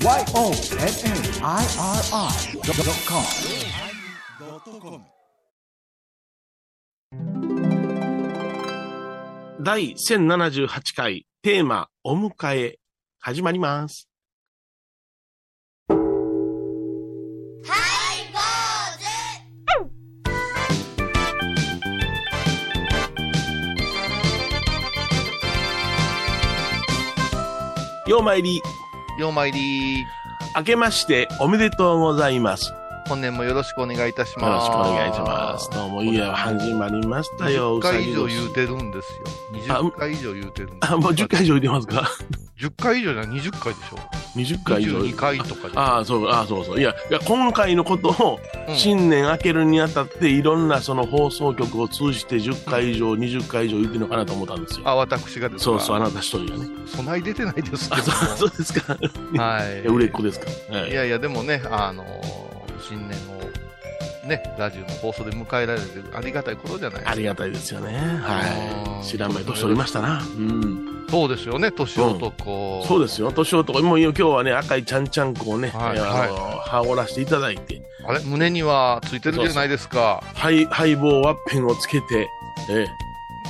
YONNIRI.com 第1078回テーマお迎え始まります。ようまいり、ようまいり明けましておめでとうございます。本年もよろしくお願いいたします。よろしくお願いします。どうもいいや、始まりましたよ。10回以上言うてるんですよ。あ20回以上言うてるんですあ、もう10回以上言ってますか？10回以上じゃ20回でしょ。?20 回以上。22回とか。ああ、そう、ああ、そうそう。いや、いや、今回のことを、うん新年明けるにあたって、いろんなその放送局を通じて10回以上、20回以上言ってるのかなと思ったんですよ。あ、私がですか？そうそう、あなた一人がね。そない出てないですけあ、どそうですか。も。はい。売れっ子ですか。はいいやいや、でもね、あのーね、ラジオの放送で迎えられてありがたいことじゃないですか。ありがたいですよね。うんはい。知らんまい年取りましたな。うん。そうですよね、年男。そうですよ。年男、もう今日はね、赤いちゃんちゃんこをね、はいえーあの、羽織らせていただいて、あれ胸にはついてるじゃないですか。ハイ、ハイボーワッペンをつけて、え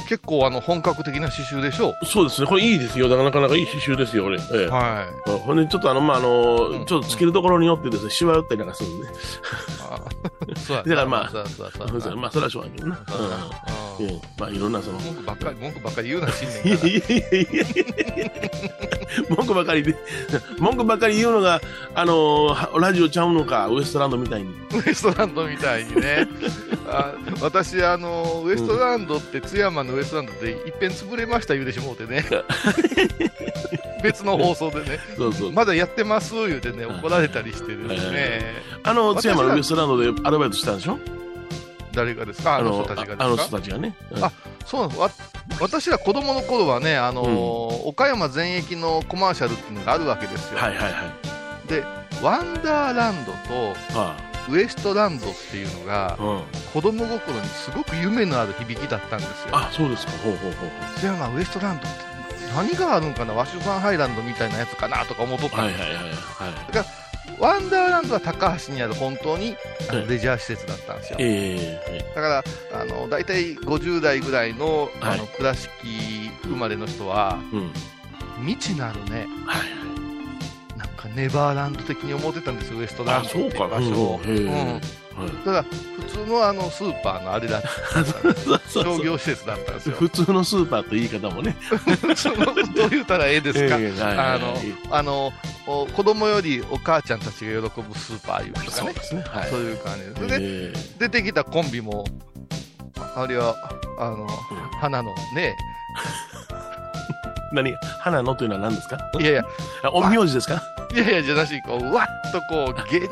結構あの本格的な刺繍でしょーそうですね。これいいですよ。なかなかいい刺繍ですよ、俺。えーはほんで、ちょっとあの、まあ、あの、うんちょっとつけるところによってですね、シワ寄ったりなんかするんでね。い。あそうやだからまあそうやそうやそうやそうまあ、それはしょうがないけどな。まあ、いろんなその、文句ばっかり、文句ばっかり言うな、新い年かやいやいやいやいや文句ばかりで、文句ばかり言うのが、あのーラジオちゃうのか、ウエストランドみたいに。ら。ウエストランドみたいにね。あ私、あの、ウエストランドって、津山のウエストランドでいっぺん潰れました言うてしもうてね。別の放送でね。そうそう。まだやってます言うてね、怒られたりしてですね。あの、私津山のはウエストランドでアルバイトしたんでしょ？誰がですか？あの人たちがですか？あの人たちがね。うんあそうなんですわ私ら子供の頃はね、あのー岡山全域のコマーシャルっていうのがあるわけですよ。はいはいはい。で、ワンダーランドとあウエストランドっていうのがあ、うん。子供心にすごく夢のある響きだったんですよ。あ、そうですか。ほうほうほうじゃあウエストランドって何があるんかなワッシュファンハイランドみたいなやつかなとか思っとっ。たんですはいはいはいはい。ワンダーランドは高橋にある本当にあのはいレジャー施設だったんですよ。ええだから、あの、大体50代ぐらいの、あはいの、倉敷生まれの人は、うん。未知なるね、はい。ネバーランド的に思ってたんですよ、ウエストランあ、ドっうか。いう場所を。ただ、普通のあの、スーパーのあれだった 商業施設だったんですよ。普通のスーパーと言い方もね。どう言ったらええですか。あの、あの、お子供よりお母ちゃんたちが喜ぶスーパーいうとかねそうで。すね。はい。いう感じです。で、ええ出てきたコンビも、あれは、あの、花のね、何？花のというのは何ですか？いやいや、あ陰陽師ですか？いやいや、じゃなしに、こう、わっとこう、芸人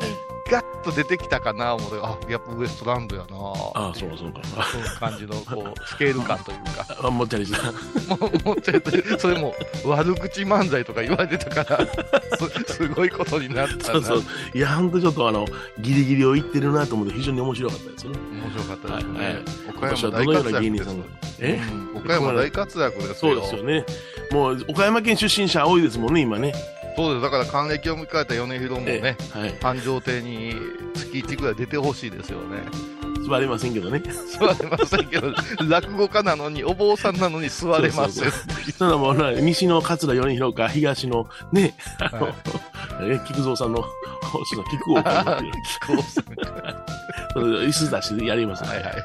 ガッと出てきたかな、思って、あ、やっぱウエストランドやなああ、そうかそうか。その感じの、こう、スケール感というか、あもっちゃ りした。もう、もうちょっと、それも、悪口漫才とか言われてたから、すすごいことになったな。そうそう。いや、ほんとちょっとあの、ギリギリを言ってるなと思って非常に面白かったですよね。面白かったですね。はいはい岡山大活躍です。えうん岡山大活躍ですそうよ。ですよね。もう、岡山県出身者多いですもんね、今ね。そうです。だから、還暦を迎えた米広もね。繁盛亭に月1ぐらい出てほしいですよね。座れませんけどね。座れませんけど、落語家なのに、お坊さんなのに座れません。ただもうな、西の桂米広か、東のね、あの、はいえ菊蔵さんの、そう菊王君っていう木久扇さん それで椅子出してやります、はいはいはい。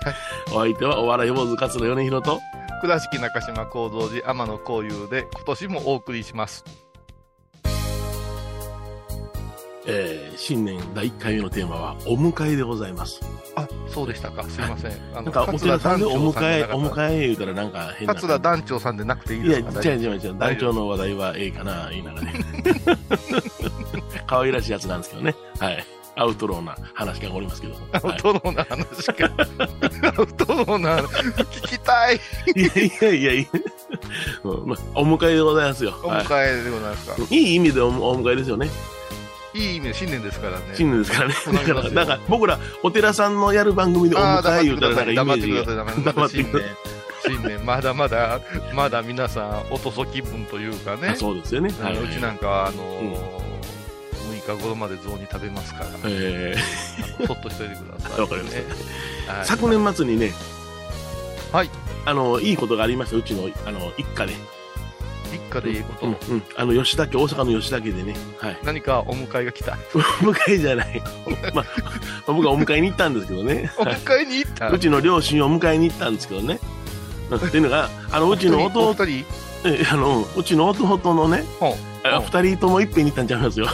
お相手はお笑い坊主桂米広と、倉敷中島幸三寺天野幸雄で今年もお送りします。えー新年第1回目のテーマは、お迎えでございます。あ、そうでしたか。すいません。あなんか、お寺さんでお迎え、おえ。迎え言うたらなんか変な。桂団長さんでなくていいいや、ですか？違う違う違う。団長の話題はええかな、言いながらね。可愛らしいやつなんですけどね。はい。アウトローな話がおりますけど。はアウトローな話か。アウトローな話、聞きたい。い、いやいやいや いや、お迎えでございますよ。おはい迎えでございますか。いい意味でおお迎えですよね。いい意味で新年ですからね。新年ですからね。だから、なんか僕らお寺さんのやる番組でお迎え言うたらなんか。イメ黙っージが。てください。黙ってくだ新年。新年、まだまだ、まだ皆さん、おとそ気分というかね。あそうですよね。うちなんかは、あのー日頃まで雑煮食べますから、えあのそっとしといてください、わかりました昨年末にね、はい。あの、いいことがありました、うちの、あの、一家で。一家でいいこと、うん、うん。あの、吉田家、大阪の吉田家でね、はい。何かお迎えが来た？お迎えじゃない。まあ、僕はお迎えに行ったんですけどね。お迎えに行った？うちの両親を迎えに行ったんですけどね。うんっていうのが、あの、うちの弟、えあの、うちの弟のね、二人ともいっぺんに行ったんちゃいますよ。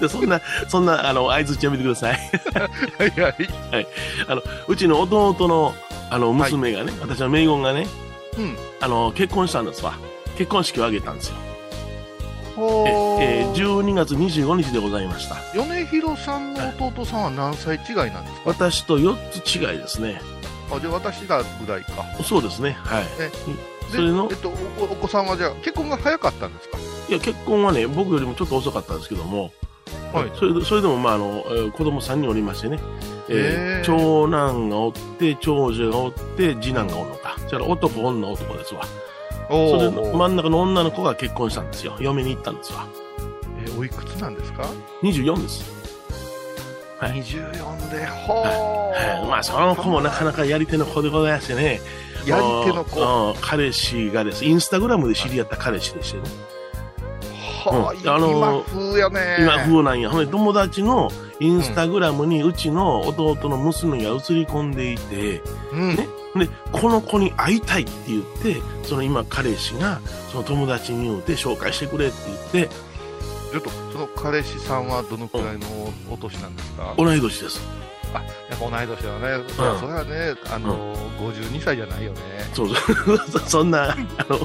でそんな、そんな、あの、合図やめてください。はいはい。うちの弟の、あの、娘がね、私の名言がね、うん。あの、結婚したんですわ。結婚式を挙げたんですよ。ほえ、えー12月25日でございました。米広さんの弟さんは何歳違いなんですか？私と4つ違いですね。あ、じゃあ私らぐらいか。そうですね。はい。えそれのえっと、おお子さんはじゃあ結婚が早かったんですか？いや、結婚はね、僕よりもちょっと遅かったんですけども、はいそれでそれでも、まあ、あの、えー子供3人おりましてね、えー長男がおって、長女がおって、次男がおるのか。それ男、女、男ですわ。おそれーの真ん中の女の子が結婚したんですよ。嫁に行ったんですわ。えおいくつなんですか？24です。はい ?24 で、ほはい、ー。まあ、その子もなかなかやり手の子でございましてね。やり手の子。彼氏がです。インスタグラムで知り合った彼氏でしてね。はあ、うんあの今風やね。今風なんや。ほんで、友達のインスタグラムにうちの弟の娘が映り込んでいて、うん。ねで、この子に会いたいって言って、その今彼氏が、その友達に言うて紹介してくれって言って、ちょっと、その彼氏さんはどのくらいのお年なんですか？同い年です。あ、やっぱ同い年だね。そそれはね、あの、52歳じゃないよね。そうそう。そんな、あの、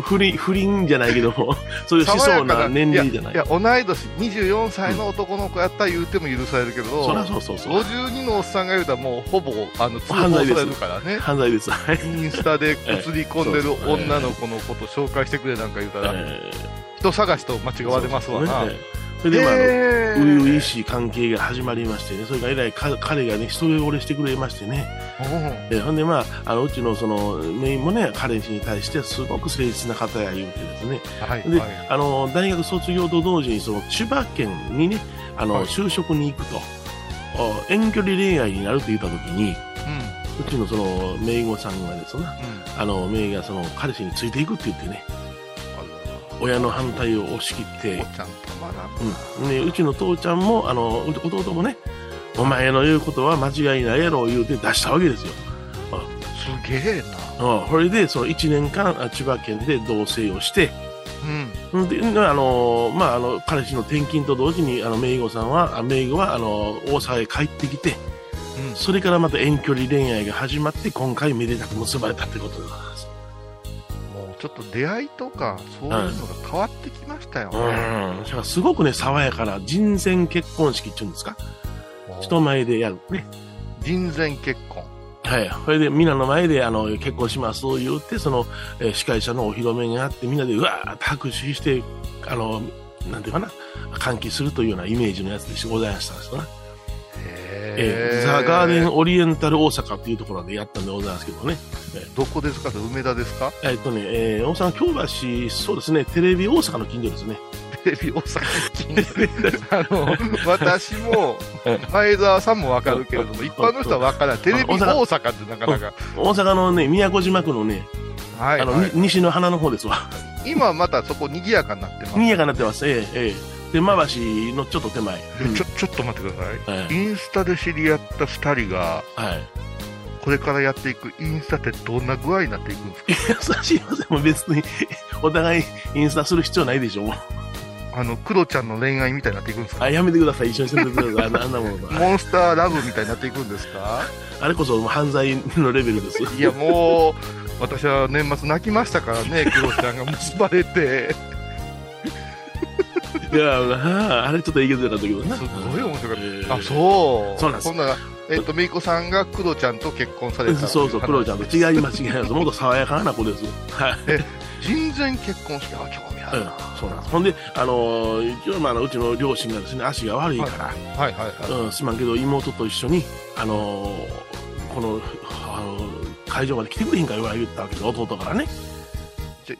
ふ 不倫、不倫じゃないけども、そういうしそうな年齢じゃない。いや、同い年、24歳の男の子やったら言うても許されるけど、そりゃそうそうそう。52のおっさんが言うたらもうほぼ、あの、通報されるからね。犯罪です。はい。インスタで 映り込んでる女の子のこと紹介してくれなんか言うたら、え人探しと間違われますわな。それで、まああの、へ初々ーしい関係が始まりましてね、それから以来か彼がね、一目惚れしてくれましてね、うんえほんでまあ、あの、うちのその、メインもね、彼氏に対してすごく誠実な方や言うてですね、で、はいはい。あの、大学卒業と同時にその千葉県にね、あの、はい。就職に行くと、お遠距離恋愛になると言った時に、うちのその、メイゴさんがですね、うん。うん。あの、メイがその、彼氏についていくって言ってね、親の反対を押し切ってお、ちゃんたまらんな。うん、でうちの父ちゃんもあのう弟もねお前の言うことは間違いないやろ言うて出したわけですよ、すげえな。うん、それでその1年間あ千葉県で同棲をしてうん。んであの、まあ、あの彼氏の転勤と同時にあのメイゴさんはあメイゴはあの大阪へ帰ってきてうん。それからまた遠距離恋愛が始まって今回めでたく結ばれたってことでございますちょっと出会いとか、そういうのが変わってきましたよね。うんすごくね爽やかな人前結婚式っていうんですか？人前でやるね人前結婚。はい。それで、皆の前で、あの、結婚しますと言って、その、えー司会者のお披露目があって、みんなで、うわーって拍手して、あの、なんていうかな、歓喜するというようなイメージのやつでございましたんですよね。えーザ・ガーデンオリエンタル大阪っていうところでやったんでございますけどね。どこですか？梅田ですか？えっとね、えー大阪京橋、そうですね、テレビ大阪の近所ですね。テレビ大阪近所あの、私も、前澤さんもわかるけれども、一般の人はわからない。テレビ大阪ってなかなか。大阪のね、宮古島区のね、あの、はいはいに西の花の方ですわ。今またそこ賑やかになってます。賑やかになってます。ええええ天満橋のちょっと手前。ちょ、ちょっと待ってください。はいインスタで知り合った二人が、はい。これからやっていくインスタってどんな具合になっていくんですか？優しいません。もう別に、お互いインスタする必要ないでしょ。あの、クロちゃんの恋愛みたいになっていくんですか？あ、やめてください。一緒に住んでください。あんなものは。モンスターラブみたいになっていくんですか？あれこそ犯罪のレベルです。いや、もう、私は年末泣きましたからね、クロちゃんが結ばれて。いや、ああれちょっといけずなかったけどな。すごい面白かったえーあ、そう。そうなんですえっ、と、めいこさんがクロちゃんと結婚されたそうそう、クロちゃんと違います、違います。もっと爽やかな子です。はい。人前結婚式、あ、興味あうんるな。そうなんです。ほんで、あのー一応、まあうちの両親がですね、足が悪いから、はいはいはい。うん、すまんけど、妹と一緒に、あのーこの、あのー会場まで来てくれへんか言われ言ったわけです、弟からね。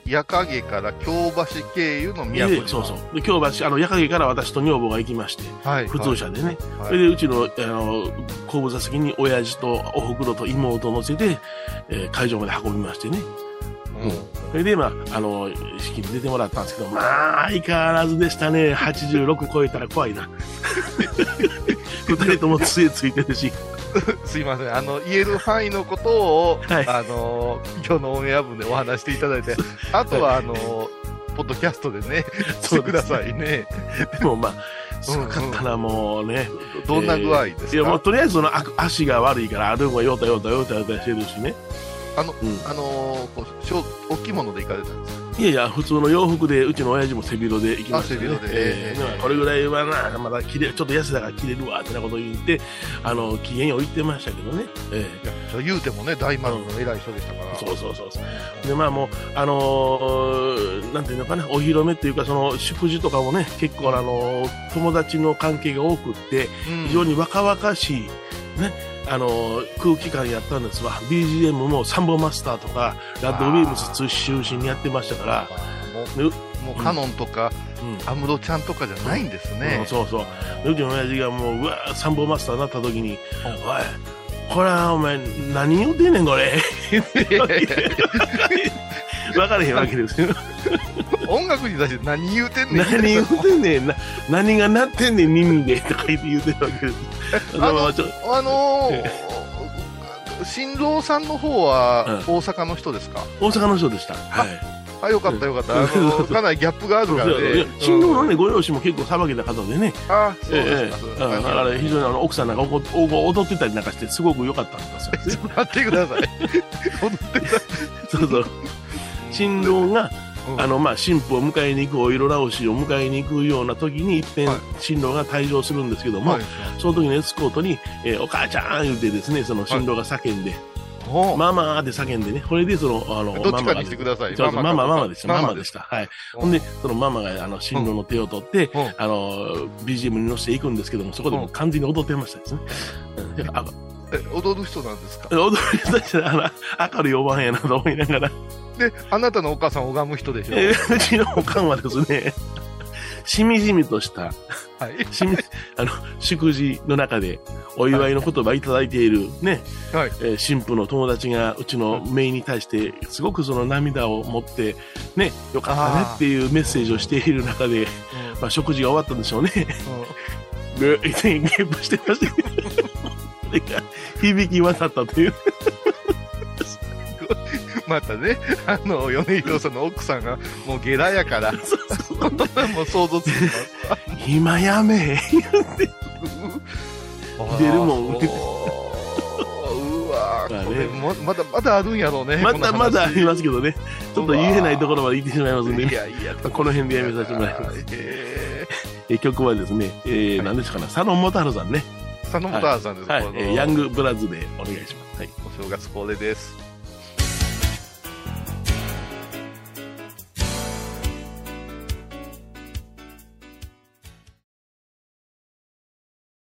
矢影から京橋経由の宮古そうそう。で、京橋、あの、矢影から私と女房が行きまして、はい。普通車でね。はい。それで、うちの、あの、後部座席に親父とお袋と妹を乗せて、えー会場まで運びましてね。うんそれで、まあ、あの、式に出てもらったんですけど、まあ、相変わらずでしたね。86超えたら怖いな。二人とも杖ついてるし。すいません。あの、言える範囲のことを、はいあの、今日のオンエア分でお話していただいて、あとは、あの、ポッドキャストでね、してくださいね。でもまあ、すごかったな、もうね。どんな具合ですか、いや、もうとりあえずそのあ足が悪いから、歩くのがよたよたよたよたしてるしね。あの、うんあのこう小大きいもので行かれたんですか？いやいや、普通の洋服で、うちの親父も背広で行きましたね。あ背広でえこれぐらいはな、まだ着れ、ちょっと安だから着れるわ、ってなことを言って、あの、機嫌を言ってましたけどね。えいや、それ言うてもね、大丸の偉い人でしたから。えそうそうそうそう。で、まあもう、あのーなんていうのかな、お披露目っていうか、その、祝辞とかもね、結構あのー友達の関係が多くって、うん非常に若々しい、ね、あのー空気感やったんですわ。BGM もサンボマスターとか、ラッドウィーブス中心にやってましたから、もでう、カノンとか、うん。安室ちゃんとかじゃないんですね。うんそうそううちの親父がもう、うわーサンボマスターになった時に、おい、これはお前、何言うてんねん、これ。分からへんわけですよ。音楽に対して何言うてんねん。何言うてんねんな、何が鳴ってんねん、耳で、とか言って言うてるわけです。あのまあのー、新郎さんの方はうん大阪の人ですか、大阪の人でした。はい。あ、よかったよかった。あのーかなりギャップがあるからね。新郎のね、うんご両親も結構さばけた方でね、あ、そうええですか。そうですかうんあれ非常にあの奥さんなんかおこお踊ってたりなんかして、すごく良かったんですよ。待ってください。踊ってた。そうそう。新郎が、うんあの、まあ、新婦を迎えに行く、お色直しを迎えに行くような時に、い。っぺんはい、新郎が退場するんですけども、はい。その時のエスコートに、えーお母ちゃん言うてですね、その新郎が叫んで、おママーって叫んでね、これでその、あの、どっちかママがにしてください。そうそうママ、ママでした。マママでした。はい。う。んほんで、そのママが、あの、新郎の手を取って、うん。あの、BGM に乗せていくんですけども、そこでもう完全に踊ってましたですね。え踊る人なんですか？踊り出したら、あの明るいおばんやなと思いながら、で、あなたのお母さん拝む人でしょえーうちのおかんはですね、しみじみとした、はい。しみ、あの、祝辞の中で、お祝いの言葉いただいているね、はい。えー新婦の友達がうちのメイに対して、すごくその涙を持って、ね、よかったねっていうメッセージをしている中で、まあ、食事が終わったんでしょうね。で、ゲップしてました 響き渡ったという。またね、あの、米広さんの奥さんがもうゲラやから、もう想像つきます。今やめ出るもんううわこれままだまだあるんやろうね。まだまだありすますけどね、ちょっと言えないところまで行ってしまいますんでいね。やいや、この辺でやめさせてもらいます。ええ曲はですね、えー、何ですかな、佐野元春さんね。ー、佐野元春さんです、はい、このえーヤングブラッズでお願いします。はい。お正月恒例です。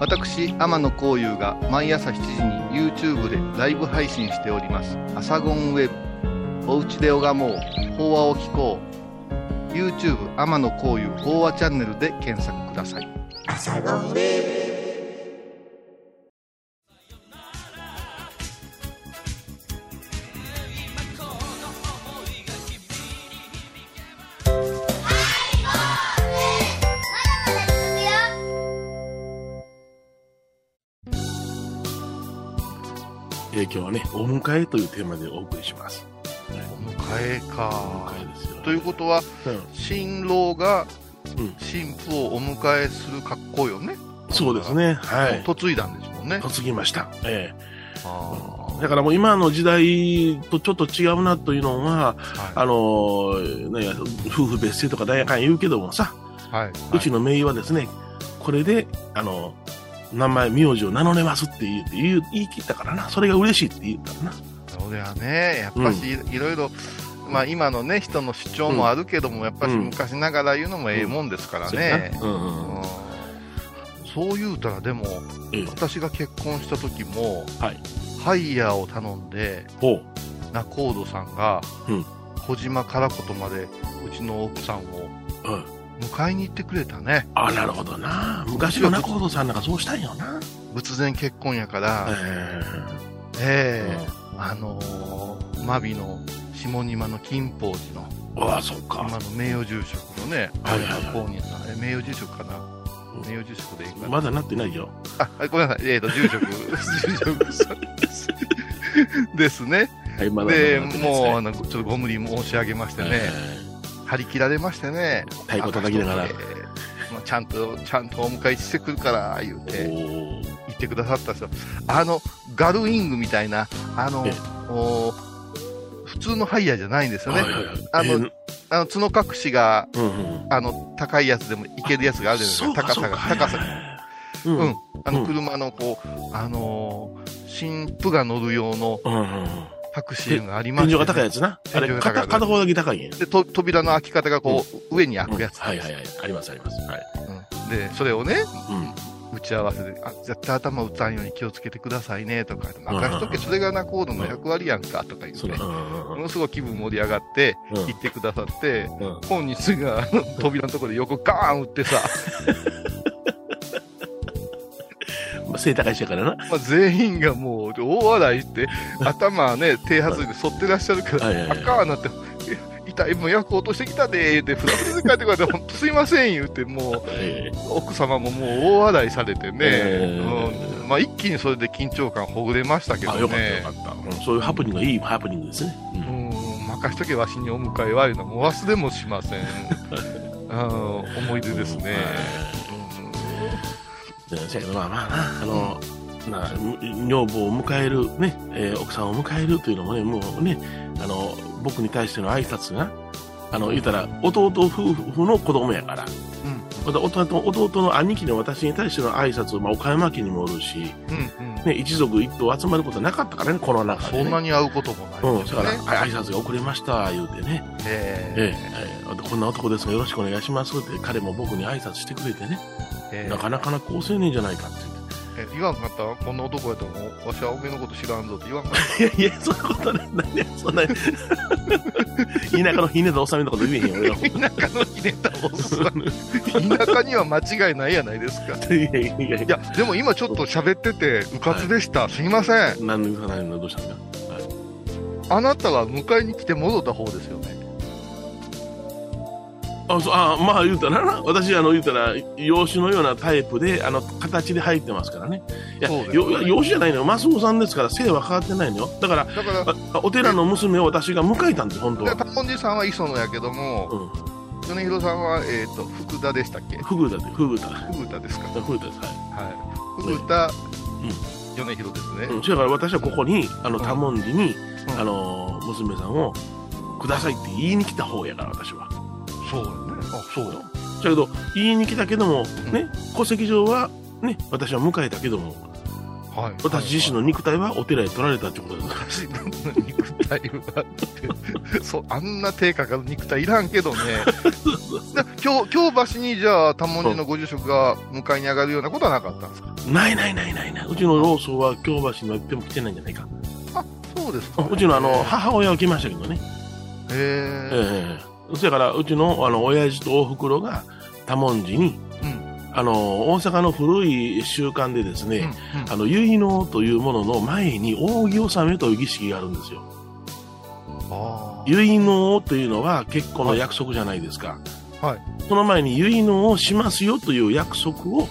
私、天野幸雄が毎朝7時に YouTube でライブ配信しております。アサゴンウェブ。おうちで拝もう。法話を聞こう。YouTube 天野幸雄法話チャンネルで検索ください。今日はね、お迎えというテーマでお送りします。お迎えおか迎えですよ。ということは、うん新郎がうん新婦をお迎えする格好よね。そうですね。はい。嫁いだんですもんね。嫁ぎました。ええあだからもう今の時代とちょっと違うなというのは、ーあのー夫婦別姓とか大学言うけどもさ、はい。はうちの名医はですね、これで、あの、名前、名字を名乗れますって言う言う言い切ったからな。それが嬉しいって言ったらな。それはね、やっぱしいろいろ、まあ今のね、人の主張もあるけども、やっぱしうん昔ながら言うのもええもんですからね。そう言うたら、でも、ええ私が結婚した時も、はいハイヤーを頼んで。仲人さんが、うん小島からことまで、うちの奥さんをうん。迎えに行ってくれたね。あ、なるほどな。昔の中本さんなんかそうしたんよな。仏前結婚やから、ええええあのー、マビの下仁の金宝寺の、ああ、そうか今。の名誉住職のね、はいはいはい公認さん、え名誉住職かな？名誉住職でいいかな、まだなってないよ。あ、あごめんなさい、えっ、と、住職、住職さんです。ですね。はい、まだで、もう、あの、ちょっとご無理申し上げましてね、え張り切られましてね、え太鼓叩きながら。えーまあ、ちゃんと、ちゃんとお迎えしてくるから、言うおて、ー言ってくださったんですよ。あの、ガルウィングみたいな、あの普通のハイヤーじゃないんですよね。はいはいはいあのえーあの、角隠しが、うんうん。あの、高いやつでもいけるやつがあるじゃないですか。高さが、高さが。が。ううんん。あの、車の、こう、あのー新婦が乗る用のうんうん。タクシーがありまして、天井が高いやつな。あれ、片片方だけ高いんや。で、と扉の開き方がこう、上に開くやつ、はいはいはい。ありますあります。はい。うんで、それをね、うん。打ち合わせで、あ、絶対頭打たんように気をつけてくださいね、とか、任しとけ、それがナコードの役割やんか、とか言って、ものすごい気分盛り上がって、うん言ってくださって、うん本日が、扉のところで横ガーン打ってさ、まあ、背高いしやからな。まあ、全員がもう大笑いして、頭ね、低発で反ってらっしゃるから、はいはいはいあかんなって、え痛い、もう役落としてきたで、言うて、ふらふらで帰ってこられて、すいません、言うて、もう、え奥様ももう大笑いされてね、えうんまあ、一気にそれで緊張感ほぐれましたけどえあ、よかったねよか。った。うんそういうハプニングがいいハプニングですね。う。うんん、任しとけわしにお迎えはいうのも忘れもしません。うん思い出ですね。でせやけどまあまあな、あの、な女房を迎える、ね、えー奥さんを迎えるというのもね、もうね、あの、僕に対しての挨拶が、あの、言ったら、弟夫婦の子供やから、うん。また弟弟の兄貴の私に対しての挨拶、まあ、岡山家にもおるし、うんうん。ね、一族一党集まることなかったからね、この中で、ね。そんなに会うこともないうん。だから、あ挨拶が遅れました、言うてね。ええええ。えこんな男ですがよろしくお願いしますって、彼も僕に挨拶してくれてね、えなかなかな好青年じゃないかってえ言わんかった？らこんな男やと思う？わしはおめえのこと知らんぞって言わんかっ言って。いやいや、そんなことない。何や、そんな、田舎のひねとおさみのこと言えへんよ、俺は。た。田舎のひねったおっさん。田舎には間違いないやないですか。いやいやいやいや、でも今ちょっと喋ってて、うかつでした。すいません。何の何の？どうしたんですか？あなたは迎えに来て戻った方ですよね。あそうあまあ言うたらな、私、あの言うたら、養子のようなタイプで、あの形で入ってますからね。いや、ねよ養子じゃないのよ、マスオさんですから、姓は変わってないのよ。だから、お寺の娘を私が迎えたんです、本当では。タモンジさんは磯野やけども、うん、米広さんは、えっ、と、福田でしたっけ？フグだって、フグだ。福田ですか。フグだです。はい。はい。福田、米広ですね。うん、それから私はここに、あの、うん多文字に、うんあの、娘さんを、くださいって言いに来た方やから、私は。そうよね。あ、そうよ。だけど、言いに来たけども、ね、戸籍上は、ね、私は迎えたけども、はい。私自身の肉体はお寺へ取られたってことです。私の肉体はって、そう、あんな低価格の肉体いらんけどね。で京京橋にじゃあ、多文字のご住職が迎えに上がるようなことはなかったんですか？ないないないないない。うちのローソンは京橋には行っても来てないんじゃないか。そうですか。うちのあの、へ母親は来ましたけどね。え。ええそやから、うちのあの、親父とお袋が多文字に、うん。あの、大阪の古い習慣でですね、うんあの、結納というものの前に扇納めという儀式があるんですよ。あ結納というのは結婚の約束じゃないですか。はい。その前に結納をしますよという約束を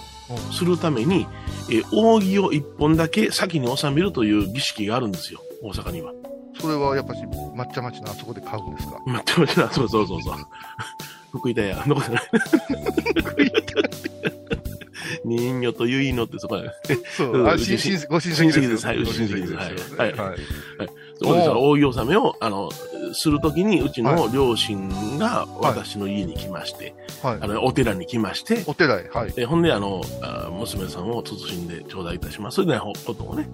するために、えー扇を一本だけ先に納めるという儀式があるんですよ。大阪には。それはやっぱし、抹茶町のあそこで買うんですか？待って待って、そうそうそうそう。福井田屋、のことない。人魚といういのってそこで、そうあししご親戚ですです。はいご親戚です。よはい。はい。そこでその扇納めを、あの、するときに、うちの両親が私の家に来まして、はいあ。の、お寺に来まして、お寺へ、はい。で、ほんで、あの、あ娘さんを慎んで頂戴いたします。それでなことをね、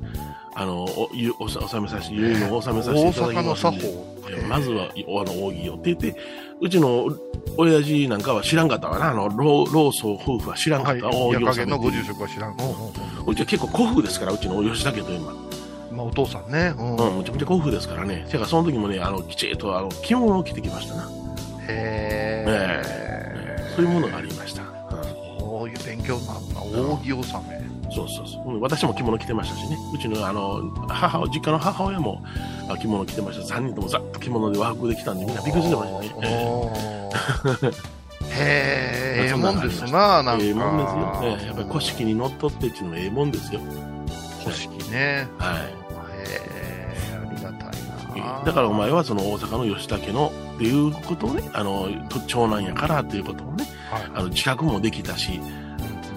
あの、お、ゆおさ納めさせて、遺言を納めさせて大いただきますんで。作まずは、おあの、扇をって言って、うちの親父なんかは知らんかったわな。あの、老老僧夫婦は知らんかはい。った。扇を矢影のご納めて住職は知らん。うちは結構古風ですから、うちの吉田家というのは。まあ、お父さんね。うんうん、むちゃくちゃ古風ですからね。だからその時もね、あの、きちっと、あの、着物を着てきましたな。へえ。そういうものがありました。うんこういう勉強になるな。扇納め。そうそうそう。うん私も着物着てましたしね。うちの、あの、母を、実家の母親もあ着物着てました。3人ともざっと着物で和服で来たんで、みんなびっくりしてましたね。へえ、ええそんもんですな、なんか。ええもんですよ。ええやっぱり古式にのっとってっていうのはええもんですよ。古式ね。はい。だからお前はその大阪の吉田家のっていうことをね、あの、と長男やからっていうことをね、はい。あの、自覚もできたし、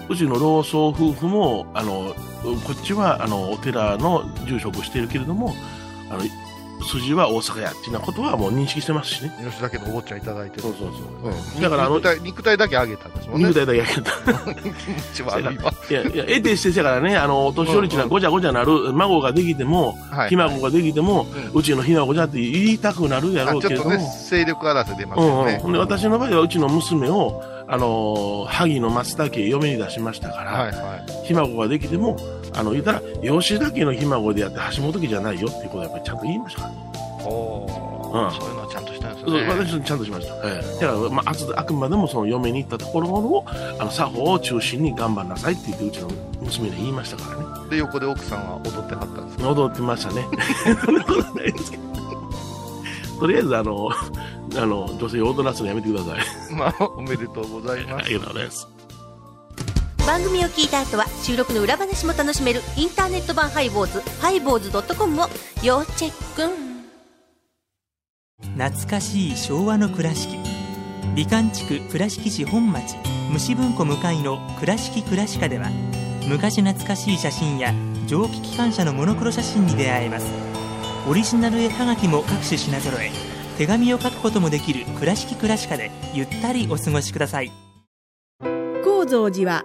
うちの老僧夫婦も、あの、こっちは、あの、お寺の住職をしているけれども、あの、筋は大阪やっていうようなことはもう認識してますしね。吉田家のお坊ちゃんいただいてる。そうそうそう。うんだからあの肉体肉体だけあげたんですもんね。肉体だけやけど。気持ち悪いわ。いや、いや、得てしてせやからね、あの、お年寄りっていうのはごちゃごちゃなる、孫ができても、はいひ孫ができても、うちのひ孫じゃって言いたくなるやろあうけれども。ちょっとね、勢力争い出ますうんうん。よね。ほんで、私の場合はうちの娘を、あのー萩の松田家へ嫁に出しましたから、はいはひ孫ができても、あの、言ったら、吉田家のひ孫であって橋本家じゃないよっていうことをやっぱりちゃんと言いましたから。い。おうんーそういうのはちゃんとしたんですね。私ちゃんとしました。ええだから、まあ、あくまでもその嫁に行ったところを、あの、作法を中心に頑張んなさいって言って、うちの娘に言いましたからね。で、横で奥さんは踊ってはったんですか？踊ってましたね。そんなことないですけど。とりあえず、あの、あの、女性を踊らすのやめてください。まあ、おめでとうございますあり。がとうございます。番組を聞いた後は収録の裏話も楽しめるインターネット版ハイボーズハイボーズドットコムを要チェック。懐かしい昭和の倉敷。美観地区倉敷市本町虫文庫向かいの「倉敷倉歯科」では昔懐かしい写真や蒸気機関車のモノクロ写真に出会えます。オリジナル絵はがきも各種品揃え手紙を書くこともできる「倉敷倉歯科」でゆったりお過ごしください。高蔵寺は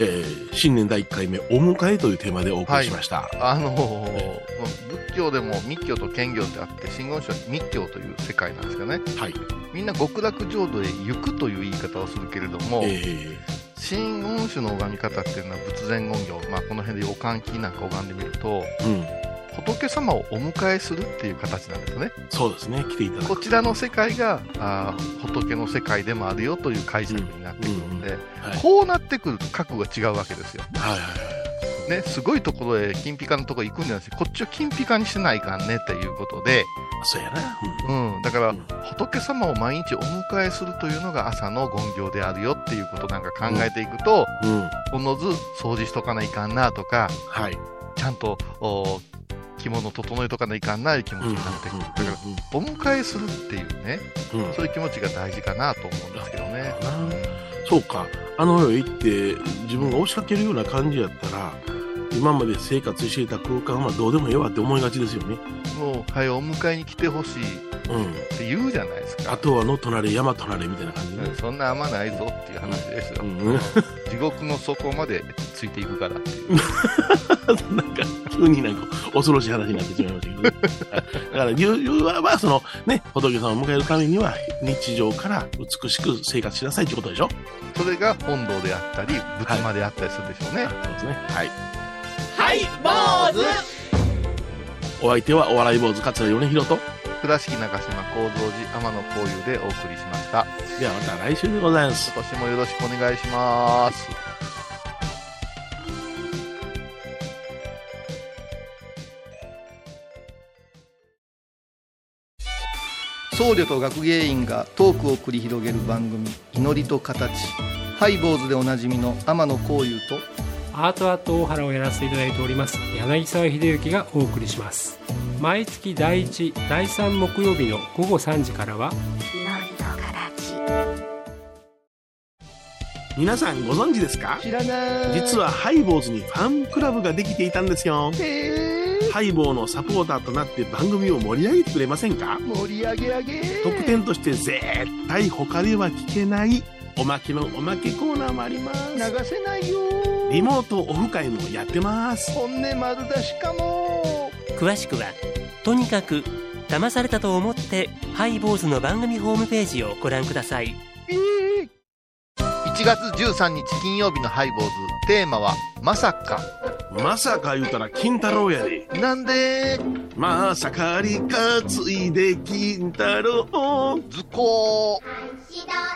えー新年第1回目、お迎えというテーマでお送りしました。あのー仏教でも密教と兼業ってあって、真言宗は密教という世界なんですかね。はい。みんな極楽浄土へ行くという言い方をするけれども、え真言宗の拝み方っていうのは仏前言行、まあ、この辺でお換気なんか拝んでみると、ーうん。仏様をお迎えするっていう形なんですね。そうですね。来ていただく。こちらの世界があー仏の世界でもあるよという解釈になってくるので、はいこうなってくると覚悟が違うわけですよ。はいはいはい。ね、すごいところへ金ピカのところ行くんじゃなくて、こっちを金ピカにしてないかんねっていうことで、そうやな。うん、だから、うん仏様を毎日お迎えするというのが朝の言行であるよっていうことなんか考えていくと、うん。うん。おのず掃除しとかないかんなとか、はい。ちゃんとお着物整えとかないかんなという気持ちになってくる。だから、お迎えするっていうね、うん。うん。そういう気持ちが大事かなと思うんですけどね。なそうか。あの世へ行って、自分が押しかけるような感じやったら、今まで生活していた空間はどうでもええわって思いがちですよね。もう、はい、お迎えに来てほしいっうん。て言うじゃないですか。あとはの隣、山隣みたいな感じね。そんな甘ないぞっていう話ですよ。うん。地獄の底までついていくからっていう。なんか、急になんか恐ろしい話になってしまいましたけど、ね、はいだから、言う、言うは、まあ、その、ね、仏さんを迎えるためには、日常から美しく生活しなさいってことでしょそれが本堂であったり、仏間であったりするでしょうね。そうですね。はい。はい坊主お相手はお笑い坊主桂米宏と、倉敷中島幸三寺天野幸雄でお送りしました。ではまた来週でございます。今年もよろしくお願いします。僧侶と学芸員がトークを繰り広げる番組「祈りと形」ハイ坊主でおなじみの天野幸雄とアートアート大原をやらせていただいております。柳沢秀幸がお送りします。毎月第1第3木曜日の午後3時からは皆さんご存知ですか？知らない。実はハイボーズにファンクラブができていたんですよ。ハイボーのサポーターとなって番組を盛り上げてくれませんか？盛り上げ上げ。特典として絶対他では聞けないおまけのおまけコーナーもあります。流せないよリモートオフ会もやってます。本音丸出しかも。詳しくはとにかく騙されたと思ってハイボーズの番組ホームページをご覧ください。1月13日金曜日のハイボーズ。テーマは「まさか。まさか言うたら金太郎やで」なんで？まさかり担いで金太郎。図工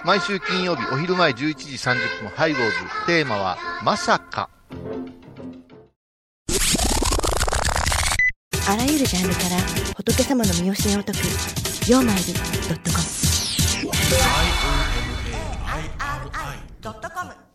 毎週金曜日お昼前11時30分ハイボーズ。テーマは「まさか。あらゆるジャンルから仏様の身教えを解く「曜マイルドットコム」ドットコム